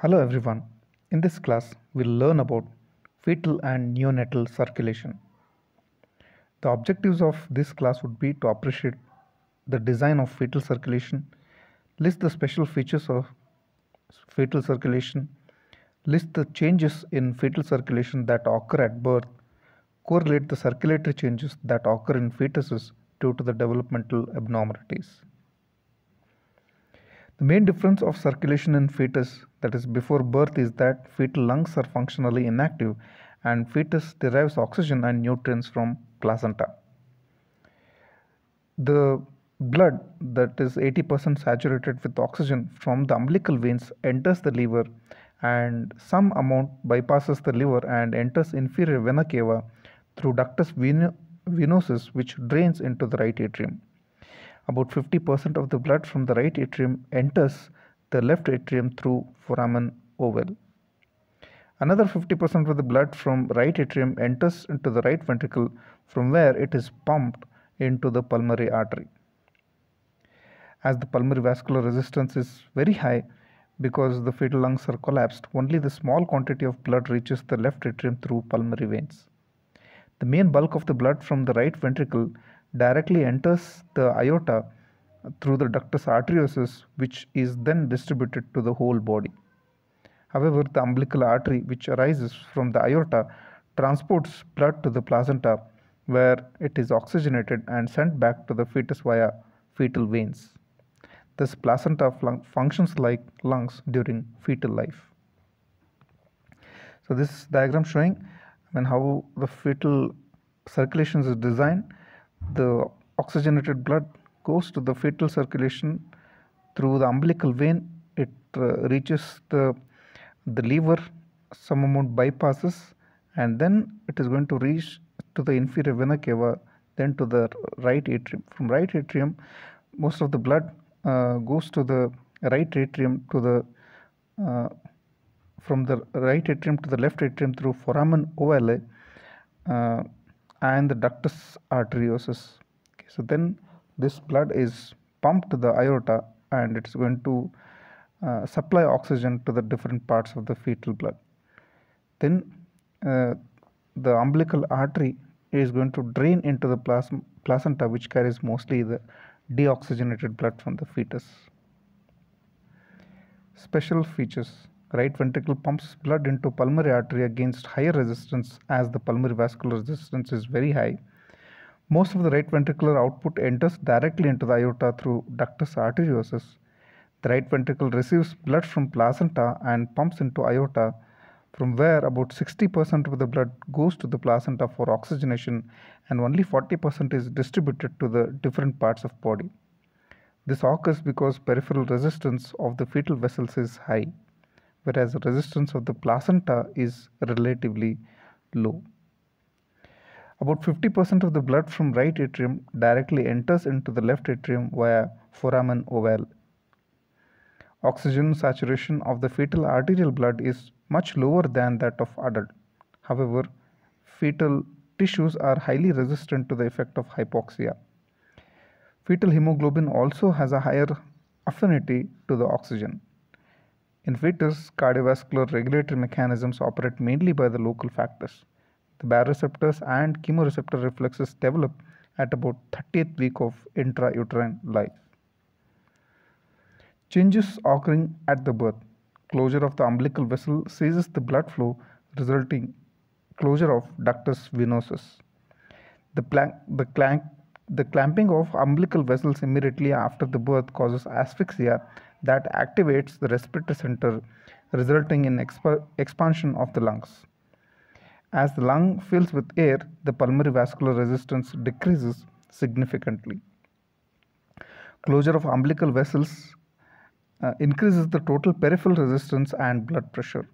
Hello everyone. In this class, we'll learn about fetal and neonatal circulation. The objectives of this class would be to appreciate the design of fetal circulation, list the special features of fetal circulation, list the changes in fetal circulation that occur at birth, correlate the circulatory changes that occur in fetuses due to the developmental abnormalities. The main difference of circulation in fetus, that is before birth, is that fetal lungs are functionally inactive and fetus derives oxygen and nutrients from placenta. The blood that is 80% saturated with oxygen from the umbilical veins enters the liver and some amount bypasses the liver and enters inferior vena cava through ductus venosus which drains into the right atrium. About 50% of the blood from the right atrium enters the left atrium through foramen ovale. Another 50% of the blood from right atrium enters into the right ventricle from where it is pumped into the pulmonary artery. As the pulmonary vascular resistance is very high because the fetal lungs are collapsed, only the small quantity of blood reaches the left atrium through pulmonary veins. The main bulk of the blood from the right ventricle directly enters the aorta through the ductus arteriosus which is then distributed to the whole body. However, the umbilical artery which arises from the aorta transports blood to the placenta where it is oxygenated and sent back to the fetus via fetal veins. This placenta functions like lungs during fetal life. So this diagram showing mean, how the fetal circulations is designed. The oxygenated blood goes to the fetal circulation through the umbilical vein. It uh, reaches the the liver, some amount bypasses, and then it is going to reach to the inferior vena cava, then to the right atrium. From right atrium, most of the blood uh, goes to the right atrium to the uh, from the right atrium to the left atrium through foramen ovale and the ductus arteriosus. Okay, so then this blood is pumped to the aorta and it's going to uh, supply oxygen to the different parts of the fetal blood. Then uh, the umbilical artery is going to drain into the placenta which carries mostly the deoxygenated blood from the fetus. Special features right ventricle pumps blood into pulmonary artery against higher resistance as the pulmonary vascular resistance is very high. Most of the right ventricular output enters directly into the aorta through ductus arteriosus. The right ventricle receives blood from placenta and pumps into aorta from where about 60% of the blood goes to the placenta for oxygenation and only 40% is distributed to the different parts of body. This occurs because peripheral resistance of the fetal vessels is high whereas the resistance of the placenta is relatively low. About 50% of the blood from right atrium directly enters into the left atrium via foramen ovale. Oxygen saturation of the fetal arterial blood is much lower than that of adult. However, fetal tissues are highly resistant to the effect of hypoxia. Fetal hemoglobin also has a higher affinity to the oxygen. In fetus, cardiovascular regulatory mechanisms operate mainly by the local factors. The baroreceptors and chemoreceptor reflexes develop at about 30th week of intrauterine life. Changes occurring at the birth. Closure of the umbilical vessel ceases the blood flow, resulting closure of ductus venosus. The, the, clank, the clamping of umbilical vessels immediately after the birth causes asphyxia that activates the respiratory center, resulting in exp expansion of the lungs. As the lung fills with air, the pulmonary vascular resistance decreases significantly. Closure of umbilical vessels uh, increases the total peripheral resistance and blood pressure.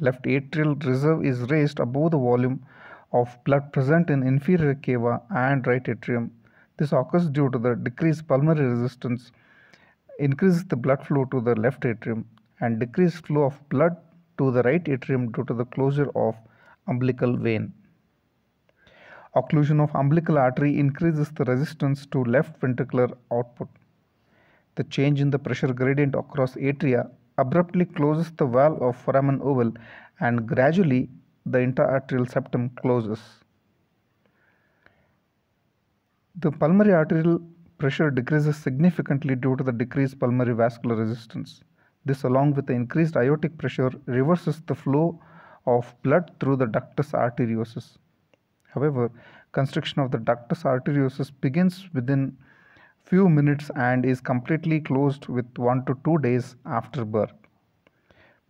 Left atrial reserve is raised above the volume of blood present in inferior cava and right atrium. This occurs due to the decreased pulmonary resistance increases the blood flow to the left atrium and decreased flow of blood to the right atrium due to the closure of umbilical vein. Occlusion of umbilical artery increases the resistance to left ventricular output. The change in the pressure gradient across atria abruptly closes the valve of foramen ovale and gradually the interatrial septum closes. The pulmonary arterial pressure decreases significantly due to the decreased pulmonary vascular resistance. This along with the increased aortic pressure reverses the flow of blood through the ductus arteriosus. However, constriction of the ductus arteriosus begins within few minutes and is completely closed with 1 to 2 days after birth.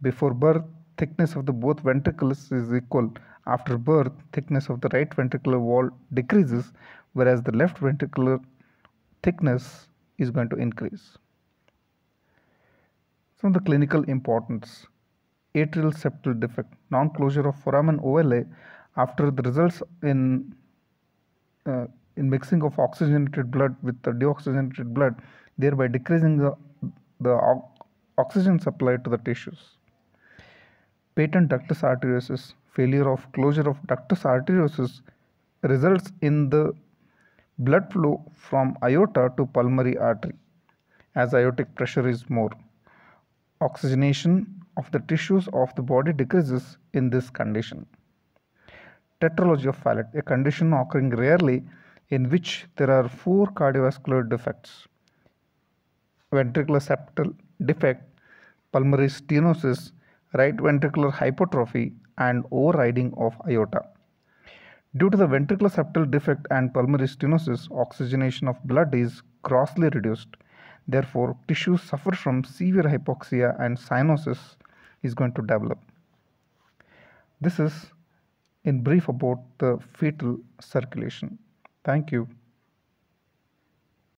Before birth, thickness of the both ventricles is equal. After birth, thickness of the right ventricular wall decreases whereas the left ventricular thickness is going to increase. Some of the clinical importance atrial septal defect, non-closure of foramen ovale after the results in uh, in mixing of oxygenated blood with the deoxygenated blood, thereby decreasing the, the oxygen supply to the tissues. Patent ductus arteriosus, failure of closure of ductus arteriosus results in the blood flow from aorta to pulmonary artery as aortic pressure is more. Oxygenation of the tissues of the body decreases in this condition. Tetralogy of Fallot, a condition occurring rarely in which there are four cardiovascular defects ventricular septal defect, pulmonary stenosis, right ventricular hypertrophy, and overriding of aorta. Due to the ventricular septal defect and pulmonary stenosis, oxygenation of blood is grossly reduced. Therefore, tissues suffer from severe hypoxia and cyanosis is going to develop. This is in brief about the fetal circulation. Thank you.